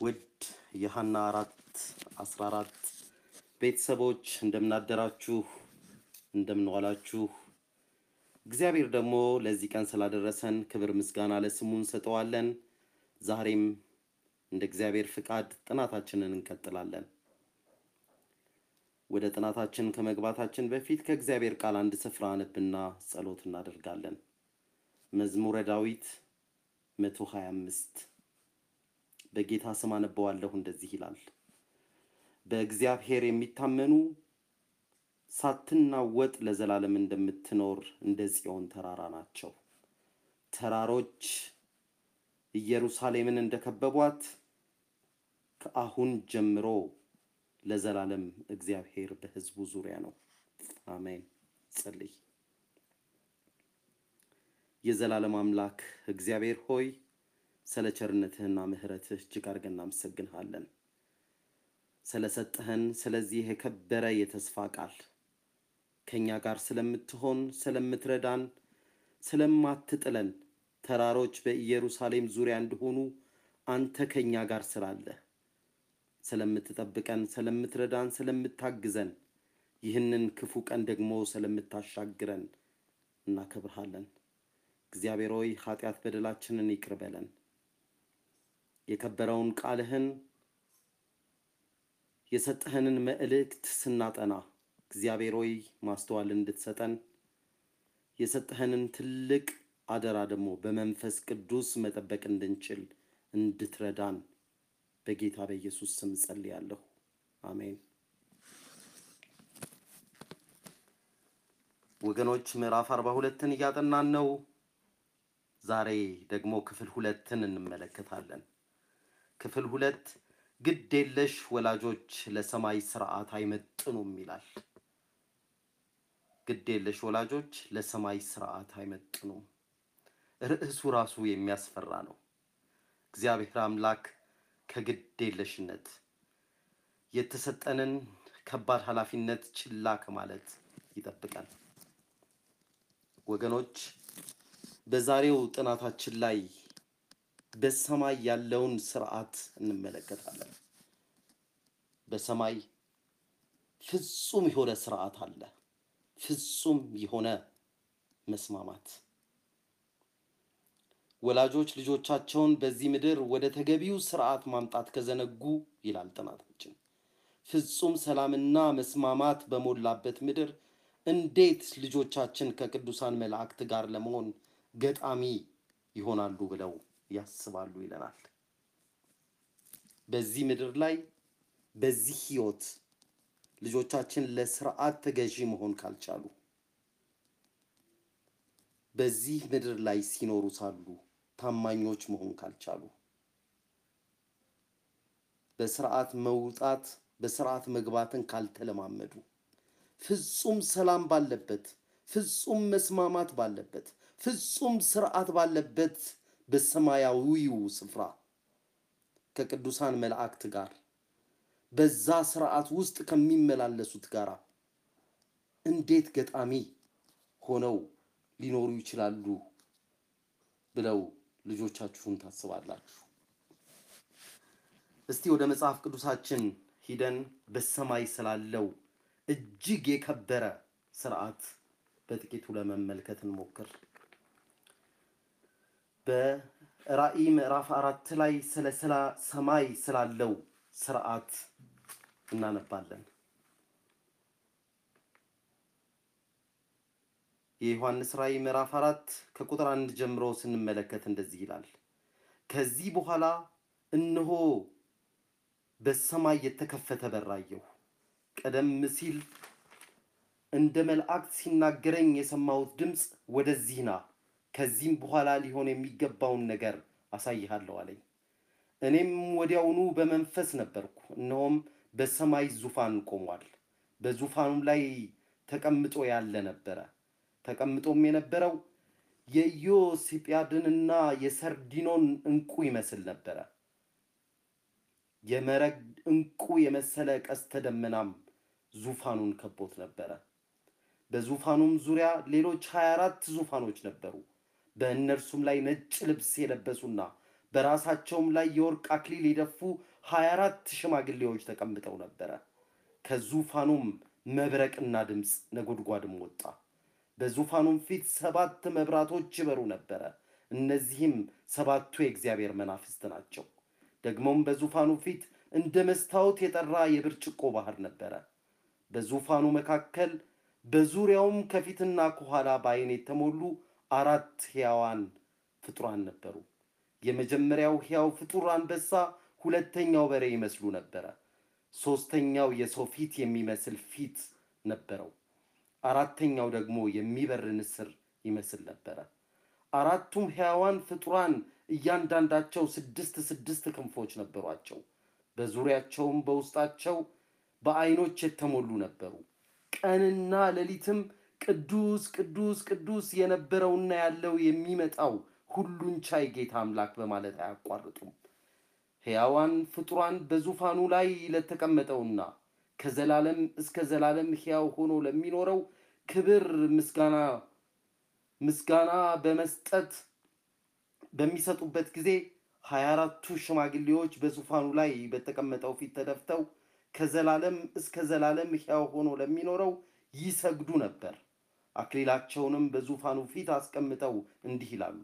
ውድ የሀና አራት አስራ አራት ቤተሰቦች እንደምናደራችሁ እንደምንዋላችሁ እግዚአብሔር ደግሞ ለዚህ ቀን ስላደረሰን ክብር ምስጋና ለስሙ እንሰጠዋለን። ዛሬም እንደ እግዚአብሔር ፍቃድ ጥናታችንን እንቀጥላለን። ወደ ጥናታችን ከመግባታችን በፊት ከእግዚአብሔር ቃል አንድ ስፍራ አነብና ጸሎት እናደርጋለን። መዝሙረ ዳዊት መቶ ሀያ አምስት በጌታ ስም አነበዋለሁ። እንደዚህ ይላል። በእግዚአብሔር የሚታመኑ ሳትናወጥ ለዘላለም እንደምትኖር እንደ ጽዮን ተራራ ናቸው። ተራሮች ኢየሩሳሌምን እንደከበቧት ከአሁን ጀምሮ ለዘላለም እግዚአብሔር በሕዝቡ ዙሪያ ነው። አሜን። ጸልይ። የዘላለም አምላክ እግዚአብሔር ሆይ ስለ ቸርነትህና ምሕረትህ እጅግ አድርገን እናመሰግንሃለን። ስለሰጠህን ስለዚህ የከበረ የተስፋ ቃል ከእኛ ጋር ስለምትሆን ስለምትረዳን፣ ስለማትጥለን ተራሮች በኢየሩሳሌም ዙሪያ እንደሆኑ አንተ ከእኛ ጋር ስላለህ ስለምትጠብቀን፣ ስለምትረዳን፣ ስለምታግዘን ይህንን ክፉ ቀን ደግሞ ስለምታሻግረን እናከብርሃለን። እግዚአብሔር ሆይ ኃጢአት በደላችንን ይቅር በለን። የከበረውን ቃልህን የሰጠህንን መልእክት ስናጠና እግዚአብሔር ሆይ ማስተዋል እንድትሰጠን የሰጠህንን ትልቅ አደራ ደግሞ በመንፈስ ቅዱስ መጠበቅ እንድንችል እንድትረዳን በጌታ በኢየሱስ ስም ጸልያለሁ። አሜን። ወገኖች ምዕራፍ አርባ ሁለትን እያጠናን ነው። ዛሬ ደግሞ ክፍል ሁለትን እንመለከታለን። ክፍል ሁለት ግድ የለሽ ወላጆች ለሰማይ ስርዓት አይመጥኑም ይላል። ግድ የለሽ ወላጆች ለሰማይ ስርዓት አይመጥኑም። ርዕሱ ራሱ የሚያስፈራ ነው። እግዚአብሔር አምላክ ከግድ የለሽነት የተሰጠንን ከባድ ኃላፊነት ችላ ከማለት ይጠብቃል። ወገኖች በዛሬው ጥናታችን ላይ በሰማይ ያለውን ስርዓት እንመለከታለን። በሰማይ ፍጹም የሆነ ስርዓት አለ። ፍጹም የሆነ መስማማት። ወላጆች ልጆቻቸውን በዚህ ምድር ወደ ተገቢው ስርዓት ማምጣት ከዘነጉ ይላል ጥናታችን፣ ፍጹም ሰላምና መስማማት በሞላበት ምድር እንዴት ልጆቻችን ከቅዱሳን መላእክት ጋር ለመሆን ገጣሚ ይሆናሉ ብለው ያስባሉ ይለናል። በዚህ ምድር ላይ በዚህ ህይወት ልጆቻችን ለስርዓት ተገዢ መሆን ካልቻሉ በዚህ ምድር ላይ ሲኖሩ ሳሉ ታማኞች መሆን ካልቻሉ በስርዓት መውጣት በስርዓት መግባትን ካልተለማመዱ ፍጹም ሰላም ባለበት ፍጹም መስማማት ባለበት ፍጹም ስርዓት ባለበት በሰማያዊው ስፍራ ከቅዱሳን መላእክት ጋር በዛ ስርዓት ውስጥ ከሚመላለሱት ጋር እንዴት ገጣሚ ሆነው ሊኖሩ ይችላሉ ብለው ልጆቻችሁን ታስባላችሁ? እስቲ ወደ መጽሐፍ ቅዱሳችን ሂደን በሰማይ ስላለው እጅግ የከበረ ስርዓት በጥቂቱ ለመመልከት እንሞክር። በራእይ ምዕራፍ አራት ላይ ስለ ስለ ሰማይ ስላለው ስርዓት እናነባለን። የዮሐንስ ራእይ ምዕራፍ አራት ከቁጥር አንድ ጀምሮ ስንመለከት እንደዚህ ይላል። ከዚህ በኋላ እነሆ በሰማይ የተከፈተ በር አየሁ። ቀደም ሲል እንደ መላእክት ሲናገረኝ የሰማሁት ድምፅ ወደዚህ ና ከዚህም በኋላ ሊሆን የሚገባውን ነገር አሳይሃለሁ አለኝ። እኔም ወዲያውኑ በመንፈስ ነበርኩ፣ እነሆም በሰማይ ዙፋን ቆሟል። በዙፋኑም ላይ ተቀምጦ ያለ ነበረ። ተቀምጦም የነበረው የኢዮስጵያድንና የሰርዲኖን ዕንቁ ይመስል ነበረ። የመረግ ዕንቁ የመሰለ ቀስተ ደመናም ዙፋኑን ከቦት ነበረ። በዙፋኑም ዙሪያ ሌሎች ሀያ አራት ዙፋኖች ነበሩ። በእነርሱም ላይ ነጭ ልብስ የለበሱና በራሳቸውም ላይ የወርቅ አክሊል የደፉ ሀያ አራት ሽማግሌዎች ተቀምጠው ነበረ። ከዙፋኑም መብረቅና ድምፅ ነጎድጓድም ወጣ። በዙፋኑም ፊት ሰባት መብራቶች ይበሩ ነበረ። እነዚህም ሰባቱ የእግዚአብሔር መናፍስት ናቸው። ደግሞም በዙፋኑ ፊት እንደ መስታወት የጠራ የብርጭቆ ባህር ነበረ። በዙፋኑ መካከል በዙሪያውም ከፊትና ከኋላ በዓይን የተሞሉ አራት ሕያዋን ፍጡራን ነበሩ። የመጀመሪያው ሕያው ፍጡር አንበሳ፣ ሁለተኛው በሬ ይመስሉ ነበረ። ሦስተኛው የሰው ፊት የሚመስል ፊት ነበረው። አራተኛው ደግሞ የሚበር ንስር ይመስል ነበረ። አራቱም ሕያዋን ፍጡራን እያንዳንዳቸው ስድስት ስድስት ክንፎች ነበሯቸው። በዙሪያቸውም በውስጣቸው በዓይኖች የተሞሉ ነበሩ። ቀንና ሌሊትም ቅዱስ ቅዱስ ቅዱስ የነበረውና ያለው የሚመጣው ሁሉን ቻይ ጌታ አምላክ በማለት አያቋርጡም። ሕያዋን ፍጡራን በዙፋኑ ላይ ለተቀመጠውና ከዘላለም እስከ ዘላለም ሕያው ሆኖ ለሚኖረው ክብር ምስጋና ምስጋና በመስጠት በሚሰጡበት ጊዜ ሀያ አራቱ ሽማግሌዎች በዙፋኑ ላይ በተቀመጠው ፊት ተደፍተው ከዘላለም እስከ ዘላለም ሕያው ሆኖ ለሚኖረው ይሰግዱ ነበር። አክሊላቸውንም በዙፋኑ ፊት አስቀምጠው እንዲህ ይላሉ፣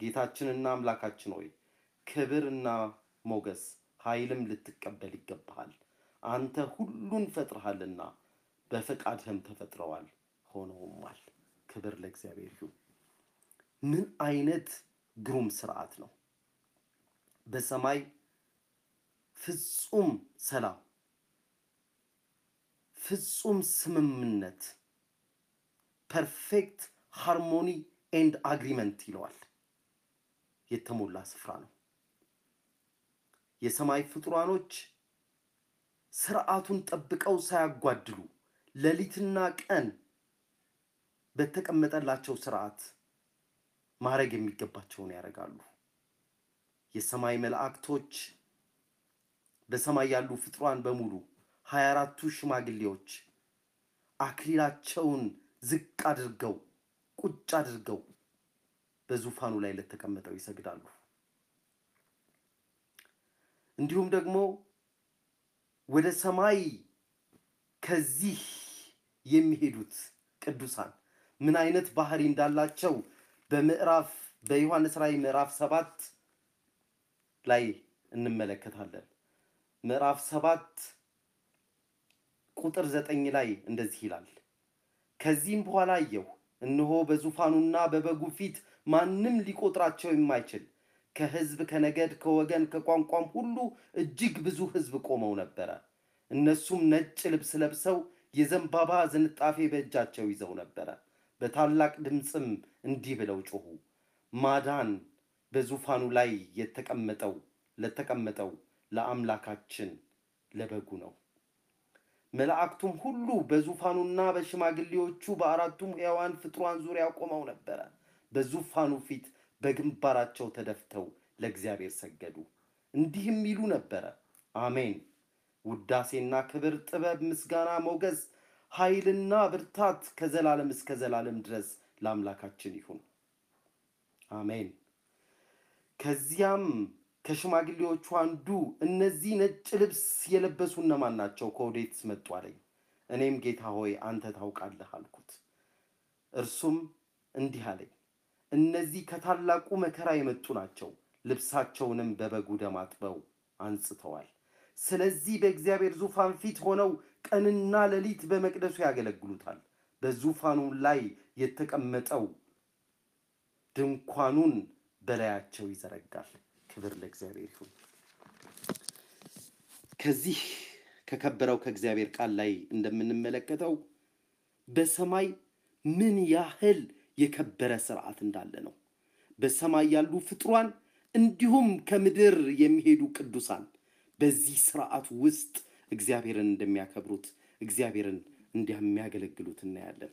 ጌታችንና አምላካችን ሆይ ክብርና ሞገስ ኃይልም ልትቀበል ይገባሃል። አንተ ሁሉን ፈጥረሃልና በፈቃድህም ተፈጥረዋል ሆነውማል። ክብር ለእግዚአብሔር ይሁን። ምን አይነት ግሩም ስርዓት ነው! በሰማይ ፍጹም ሰላም፣ ፍጹም ስምምነት፣ perfect harmony and agreement ይለዋል የተሞላ ስፍራ ነው። የሰማይ ፍጡራኖች ስርዓቱን ጠብቀው ሳያጓድሉ ሌሊትና ቀን በተቀመጠላቸው ስርዓት ማድረግ የሚገባቸውን ያደርጋሉ። የሰማይ መላእክቶች በሰማይ ያሉ ፍጡራን በሙሉ ሀያ አራቱ ሽማግሌዎች አክሊላቸውን ዝቅ አድርገው ቁጭ አድርገው በዙፋኑ ላይ ለተቀመጠው ይሰግዳሉ። እንዲሁም ደግሞ ወደ ሰማይ ከዚህ የሚሄዱት ቅዱሳን ምን አይነት ባህሪ እንዳላቸው በምዕራፍ በዮሐንስ ራእይ ምዕራፍ ሰባት ላይ እንመለከታለን። ምዕራፍ ሰባት ቁጥር ዘጠኝ ላይ እንደዚህ ይላል፣ ከዚህም በኋላ አየሁ፣ እነሆ በዙፋኑና በበጉ ፊት ማንም ሊቆጥራቸው የማይችል ከሕዝብ ከነገድ፣ ከወገን፣ ከቋንቋም ሁሉ እጅግ ብዙ ሕዝብ ቆመው ነበረ። እነሱም ነጭ ልብስ ለብሰው የዘንባባ ዝንጣፌ በእጃቸው ይዘው ነበረ። በታላቅ ድምፅም እንዲህ ብለው ጮኹ፣ ማዳን በዙፋኑ ላይ የተቀመጠው ለተቀመጠው ለአምላካችን ለበጉ ነው። መላእክቱም ሁሉ በዙፋኑና በሽማግሌዎቹ በአራቱም ሕያዋን ፍጡራን ዙሪያ ቆመው ነበረ። በዙፋኑ ፊት በግንባራቸው ተደፍተው ለእግዚአብሔር ሰገዱ፣ እንዲህም ይሉ ነበረ፣ አሜን። ውዳሴና ክብር፣ ጥበብ፣ ምስጋና፣ ሞገስ፣ ኃይልና ብርታት ከዘላለም እስከ ዘላለም ድረስ ለአምላካችን ይሁን፣ አሜን። ከዚያም ከሽማግሌዎቹ አንዱ እነዚህ ነጭ ልብስ የለበሱ እነማን ናቸው? ከወዴትስ መጡ አለኝ። እኔም ጌታ ሆይ አንተ ታውቃለህ አልኩት። እርሱም እንዲህ አለኝ፣ እነዚህ ከታላቁ መከራ የመጡ ናቸው። ልብሳቸውንም በበጉ ደም አጥበው አንጽተዋል። ስለዚህ በእግዚአብሔር ዙፋን ፊት ሆነው ቀንና ሌሊት በመቅደሱ ያገለግሉታል። በዙፋኑ ላይ የተቀመጠው ድንኳኑን በላያቸው ይዘረጋል። ክብር ለእግዚአብሔር ይሁን። ከዚህ ከከበረው ከእግዚአብሔር ቃል ላይ እንደምንመለከተው በሰማይ ምን ያህል የከበረ ስርዓት እንዳለ ነው። በሰማይ ያሉ ፍጡራን እንዲሁም ከምድር የሚሄዱ ቅዱሳን በዚህ ስርዓት ውስጥ እግዚአብሔርን እንደሚያከብሩት እግዚአብሔርን እንደሚያገለግሉት እናያለን።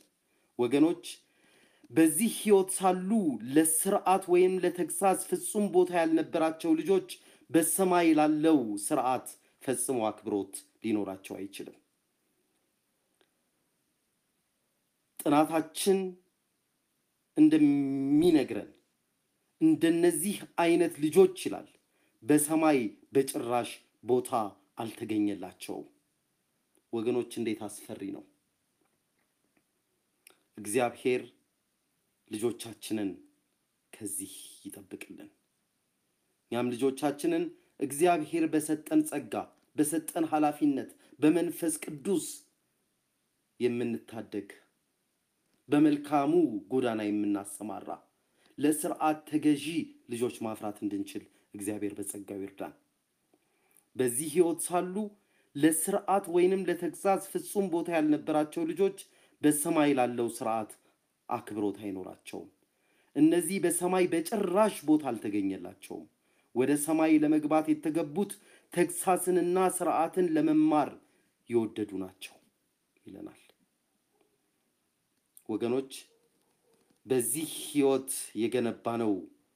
ወገኖች በዚህ ሕይወት ሳሉ ለስርዓት ወይም ለተግሳጽ ፍጹም ቦታ ያልነበራቸው ልጆች በሰማይ ላለው ስርዓት ፈጽሞ አክብሮት ሊኖራቸው አይችልም። ጥናታችን እንደሚነግረን እንደነዚህ አይነት ልጆች ይላል በሰማይ በጭራሽ ቦታ አልተገኘላቸውም። ወገኖች እንዴት አስፈሪ ነው! እግዚአብሔር ልጆቻችንን ከዚህ ይጠብቅልን። እኛም ልጆቻችንን እግዚአብሔር በሰጠን ጸጋ፣ በሰጠን ኃላፊነት በመንፈስ ቅዱስ የምንታደግ በመልካሙ ጎዳና የምናሰማራ ለስርዓት ተገዢ ልጆች ማፍራት እንድንችል እግዚአብሔር በጸጋው ይርዳን። በዚህ ሕይወት ሳሉ ለስርዓት ወይንም ለተግዛዝ ፍጹም ቦታ ያልነበራቸው ልጆች በሰማይ ላለው ስርዓት አክብሮት አይኖራቸውም። እነዚህ በሰማይ በጭራሽ ቦታ አልተገኘላቸውም። ወደ ሰማይ ለመግባት የተገቡት ተግሳስንና ስርዓትን ለመማር የወደዱ ናቸው ይለናል። ወገኖች በዚህ ሕይወት የገነባነው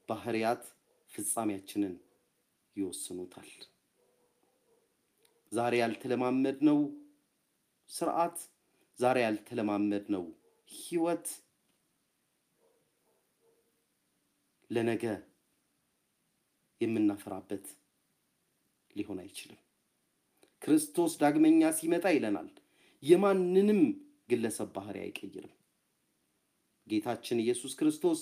ባህሪያት ፍጻሜያችንን ይወስኑታል። ዛሬ ያልተለማመድነው ስርዓት፣ ዛሬ ያልተለማመድነው ሕይወት ለነገ የምናፈራበት ሊሆን አይችልም። ክርስቶስ ዳግመኛ ሲመጣ ይለናል የማንንም ግለሰብ ባህሪ አይቀይርም። ጌታችን ኢየሱስ ክርስቶስ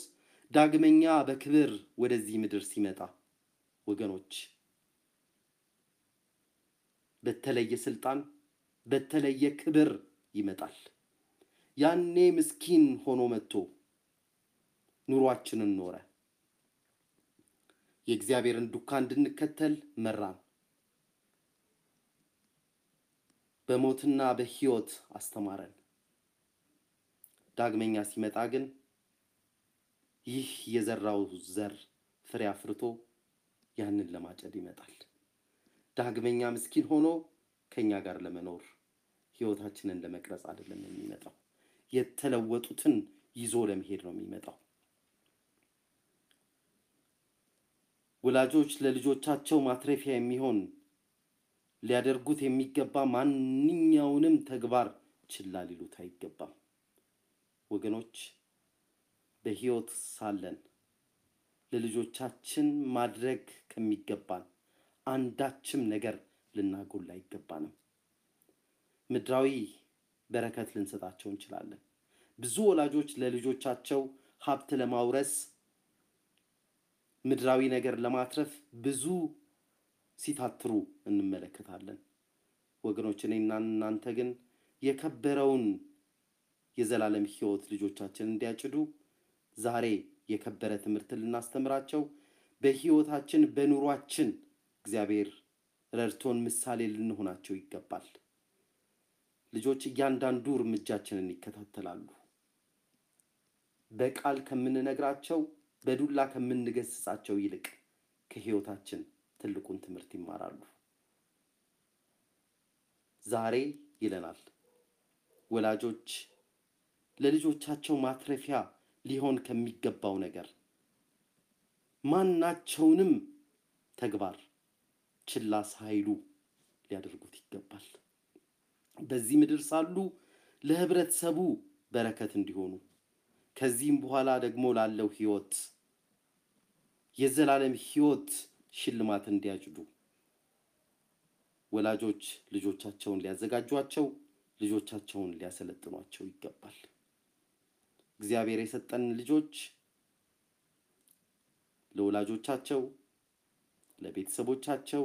ዳግመኛ በክብር ወደዚህ ምድር ሲመጣ ወገኖች በተለየ ስልጣን በተለየ ክብር ይመጣል። ያኔ ምስኪን ሆኖ መጥቶ ኑሯችንን ኖረ። የእግዚአብሔርን ዱካ እንድንከተል መራን። በሞትና በሕይወት አስተማረን። ዳግመኛ ሲመጣ ግን ይህ የዘራው ዘር ፍሬ አፍርቶ ያንን ለማጨድ ይመጣል። ዳግመኛ ምስኪን ሆኖ ከኛ ጋር ለመኖር ሕይወታችንን ለመቅረጽ አይደለም የሚመጣው፣ የተለወጡትን ይዞ ለመሄድ ነው የሚመጣው። ወላጆች ለልጆቻቸው ማትረፊያ የሚሆን ሊያደርጉት የሚገባ ማንኛውንም ተግባር ችላ ሊሉት አይገባም። ወገኖች በሕይወት ሳለን ለልጆቻችን ማድረግ ከሚገባን አንዳችም ነገር ልናጎል አይገባንም። ምድራዊ በረከት ልንሰጣቸው እንችላለን። ብዙ ወላጆች ለልጆቻቸው ሀብት ለማውረስ ምድራዊ ነገር ለማትረፍ ብዙ ሲታትሩ እንመለከታለን። ወገኖች እኔና እናንተ ግን የከበረውን የዘላለም ሕይወት ልጆቻችን እንዲያጭዱ ዛሬ የከበረ ትምህርት ልናስተምራቸው በሕይወታችን በኑሯችን እግዚአብሔር ረድቶን ምሳሌ ልንሆናቸው ይገባል። ልጆች እያንዳንዱ እርምጃችንን ይከታተላሉ። በቃል ከምንነግራቸው በዱላ ከምንገስጻቸው ይልቅ ከሕይወታችን ትልቁን ትምህርት ይማራሉ። ዛሬ ይለናል ወላጆች ለልጆቻቸው ማትረፊያ ሊሆን ከሚገባው ነገር ማናቸውንም ተግባር ችላ ሳይሉ ሊያደርጉት ይገባል። በዚህ ምድር ሳሉ ለህብረተሰቡ በረከት እንዲሆኑ ከዚህም በኋላ ደግሞ ላለው ህይወት የዘላለም ህይወት ሽልማት እንዲያጭዱ ወላጆች ልጆቻቸውን ሊያዘጋጇቸው፣ ልጆቻቸውን ሊያሰለጥኗቸው ይገባል። እግዚአብሔር የሰጠን ልጆች ለወላጆቻቸው፣ ለቤተሰቦቻቸው፣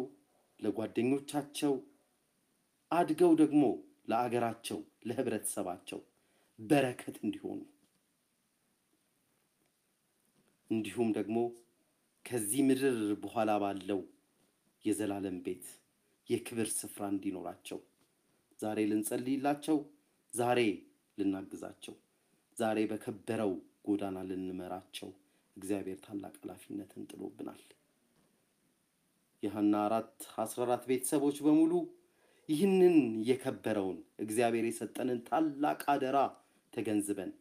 ለጓደኞቻቸው አድገው ደግሞ ለአገራቸው፣ ለህብረተሰባቸው በረከት እንዲሆኑ እንዲሁም ደግሞ ከዚህ ምድር በኋላ ባለው የዘላለም ቤት የክብር ስፍራ እንዲኖራቸው ዛሬ ልንጸልይላቸው፣ ዛሬ ልናግዛቸው፣ ዛሬ በከበረው ጎዳና ልንመራቸው እግዚአብሔር ታላቅ ኃላፊነትን ጥሎብናል። የሐና አራት አስራ አራት ቤተሰቦች በሙሉ ይህንን የከበረውን እግዚአብሔር የሰጠንን ታላቅ አደራ ተገንዝበን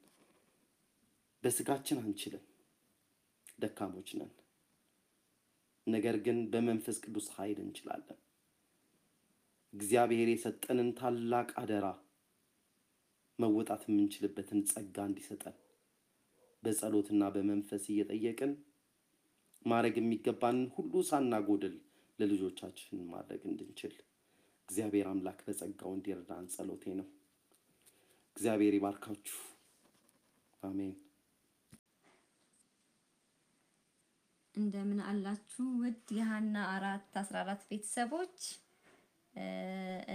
በስጋችን አንችልም፣ ደካሞች ነን። ነገር ግን በመንፈስ ቅዱስ ኃይል እንችላለን። እግዚአብሔር የሰጠንን ታላቅ አደራ መወጣት የምንችልበትን ጸጋ እንዲሰጠን በጸሎትና በመንፈስ እየጠየቅን ማድረግ የሚገባንን ሁሉ ሳናጎድል ለልጆቻችን ማድረግ እንድንችል እግዚአብሔር አምላክ በጸጋው እንዲረዳን ጸሎቴ ነው። እግዚአብሔር ይባርካችሁ። አሜን። እንደምን አላችሁ ውድ የሀና አራት አስራ አራት ቤተሰቦች፣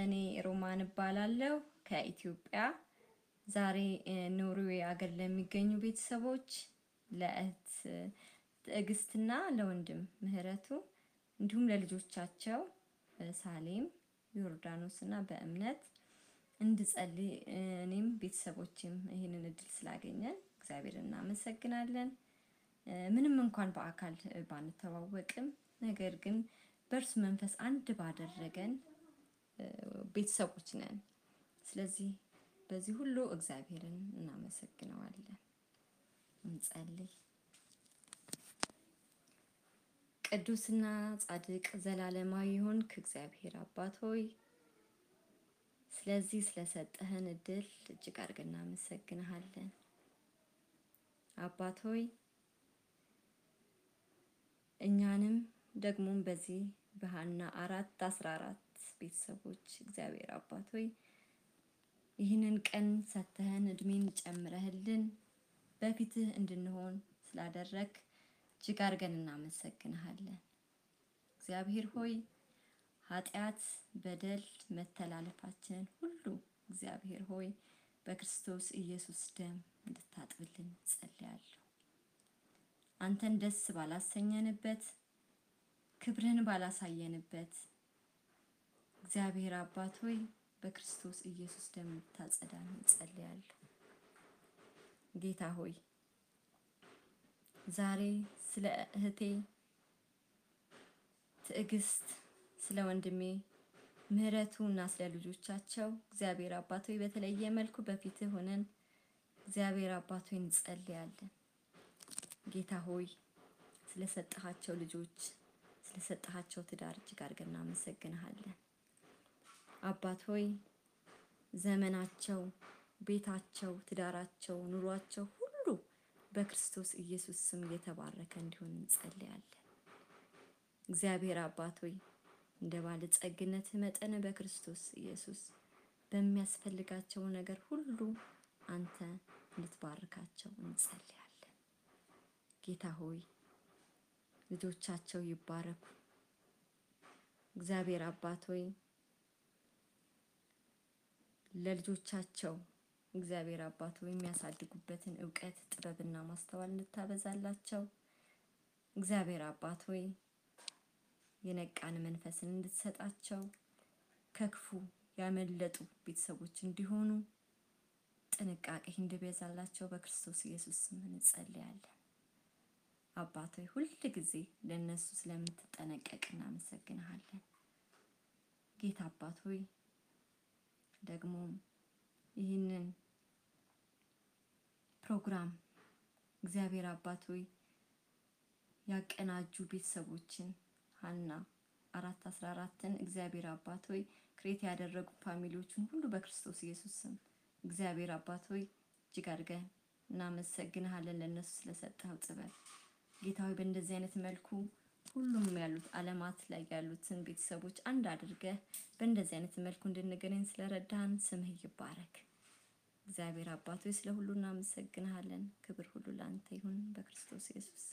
እኔ ሮማን እባላለሁ ከኢትዮጵያ። ዛሬ ኖርዌይ ሀገር ለሚገኙ ቤተሰቦች ለእህት ትዕግስትና ለወንድም ምህረቱ እንዲሁም ለልጆቻቸው ሳሌም ዮርዳኖስ እና በእምነት እንድጸልይ እኔም ቤተሰቦችም ይህንን እድል ስላገኘን እግዚአብሔር እናመሰግናለን። ምንም እንኳን በአካል ባንተዋወቅም ነገር ግን በእርሱ መንፈስ አንድ ባደረገን ቤተሰቦች ነን። ስለዚህ በዚህ ሁሉ እግዚአብሔርን እናመሰግነዋለን። እንጸልይ። ቅዱስና ጻድቅ ዘላለማዊ የሆንክ እግዚአብሔር አባት ሆይ ስለዚህ ስለሰጠህን እድል እጅግ አድርገን እናመሰግንሃለን። አባት ሆይ እኛንም ደግሞም በዚህ በሀና አራት አስራ አራት ቤተሰቦች እግዚአብሔር አባት ሆይ ይህንን ቀን ሰተህን እድሜን ጨምረህልን በፊትህ እንድንሆን ስላደረግ እጅግ አድርገን እናመሰግንሃለን። እግዚአብሔር ሆይ ኃጢአት፣ በደል፣ መተላለፋችንን ሁሉ እግዚአብሔር ሆይ በክርስቶስ ኢየሱስ ደም እንድታጥብልን አንተን ደስ ባላሰኘንበት ክብርህን ባላሳየንበት እግዚአብሔር አባት ሆይ በክርስቶስ ኢየሱስ ደም እንድታጸዳን ጸልያለሁ። ጌታ ሆይ ዛሬ ስለ እህቴ ትዕግስት፣ ስለ ወንድሜ ምህረቱ እና ስለ ልጆቻቸው እግዚአብሔር አባት ሆይ በተለየ መልኩ በፊትህ ሆነን እግዚአብሔር አባት ሆይ እንጸልያለን። ጌታ ሆይ ስለሰጠሃቸው ልጆች ስለሰጠሃቸው ትዳር እጅግ አድርገን እናመሰግንሃለን። አባት ሆይ ዘመናቸው፣ ቤታቸው፣ ትዳራቸው፣ ኑሯቸው ሁሉ በክርስቶስ ኢየሱስ ስም የተባረከ እንዲሆን እንጸልያለን። እግዚአብሔር አባት ሆይ እንደ ባለጸግነትህ መጠን በክርስቶስ ኢየሱስ በሚያስፈልጋቸው ነገር ሁሉ አንተ እንድትባርካቸው እንጸልያለን። ጌታ ሆይ ልጆቻቸው ይባረኩ። እግዚአብሔር አባት ሆይ ለልጆቻቸው እግዚአብሔር አባት ሆይ የሚያሳድጉበትን እውቀት ጥበብና ማስተዋል እንድታበዛላቸው እግዚአብሔር አባት ሆይ የነቃን መንፈስን እንድትሰጣቸው ከክፉ ያመለጡ ቤተሰቦች እንዲሆኑ ጥንቃቄ እንዲበዛላቸው በክርስቶስ ኢየሱስ ስም እንጸልያለን። አባት ሆይ ሁል ጊዜ ለእነሱ ስለምትጠነቀቅ እናመሰግንሃለን። ጌታ አባት ሆይ ደግሞ ይህንን ፕሮግራም እግዚአብሔር አባት ሆይ ያቀናጁ ቤተሰቦችን ሀና አራት አስራ አራትን እግዚአብሔር አባት ሆይ create ያደረጉ family ዎችን ሁሉ በክርስቶስ ኢየሱስ ስም እግዚአብሔር አባት ሆይ እጅግ አድርገን እናመሰግንሃለን ለእነሱ ስለሰጠኸው ጥበብ ጌታ ሆይ በእንደዚህ አይነት መልኩ ሁሉም ያሉት ዓለማት ላይ ያሉትን ቤተሰቦች አንድ አድርገህ በእንደዚህ አይነት መልኩ እንድንገናኝ ስለረዳን ስምህ ይባረክ። እግዚአብሔር ሆይ ስለ ሁሉ እናመሰግንሃለን። ክብር ሁሉ ለአንተ ይሁን በክርስቶስ ኢየሱስ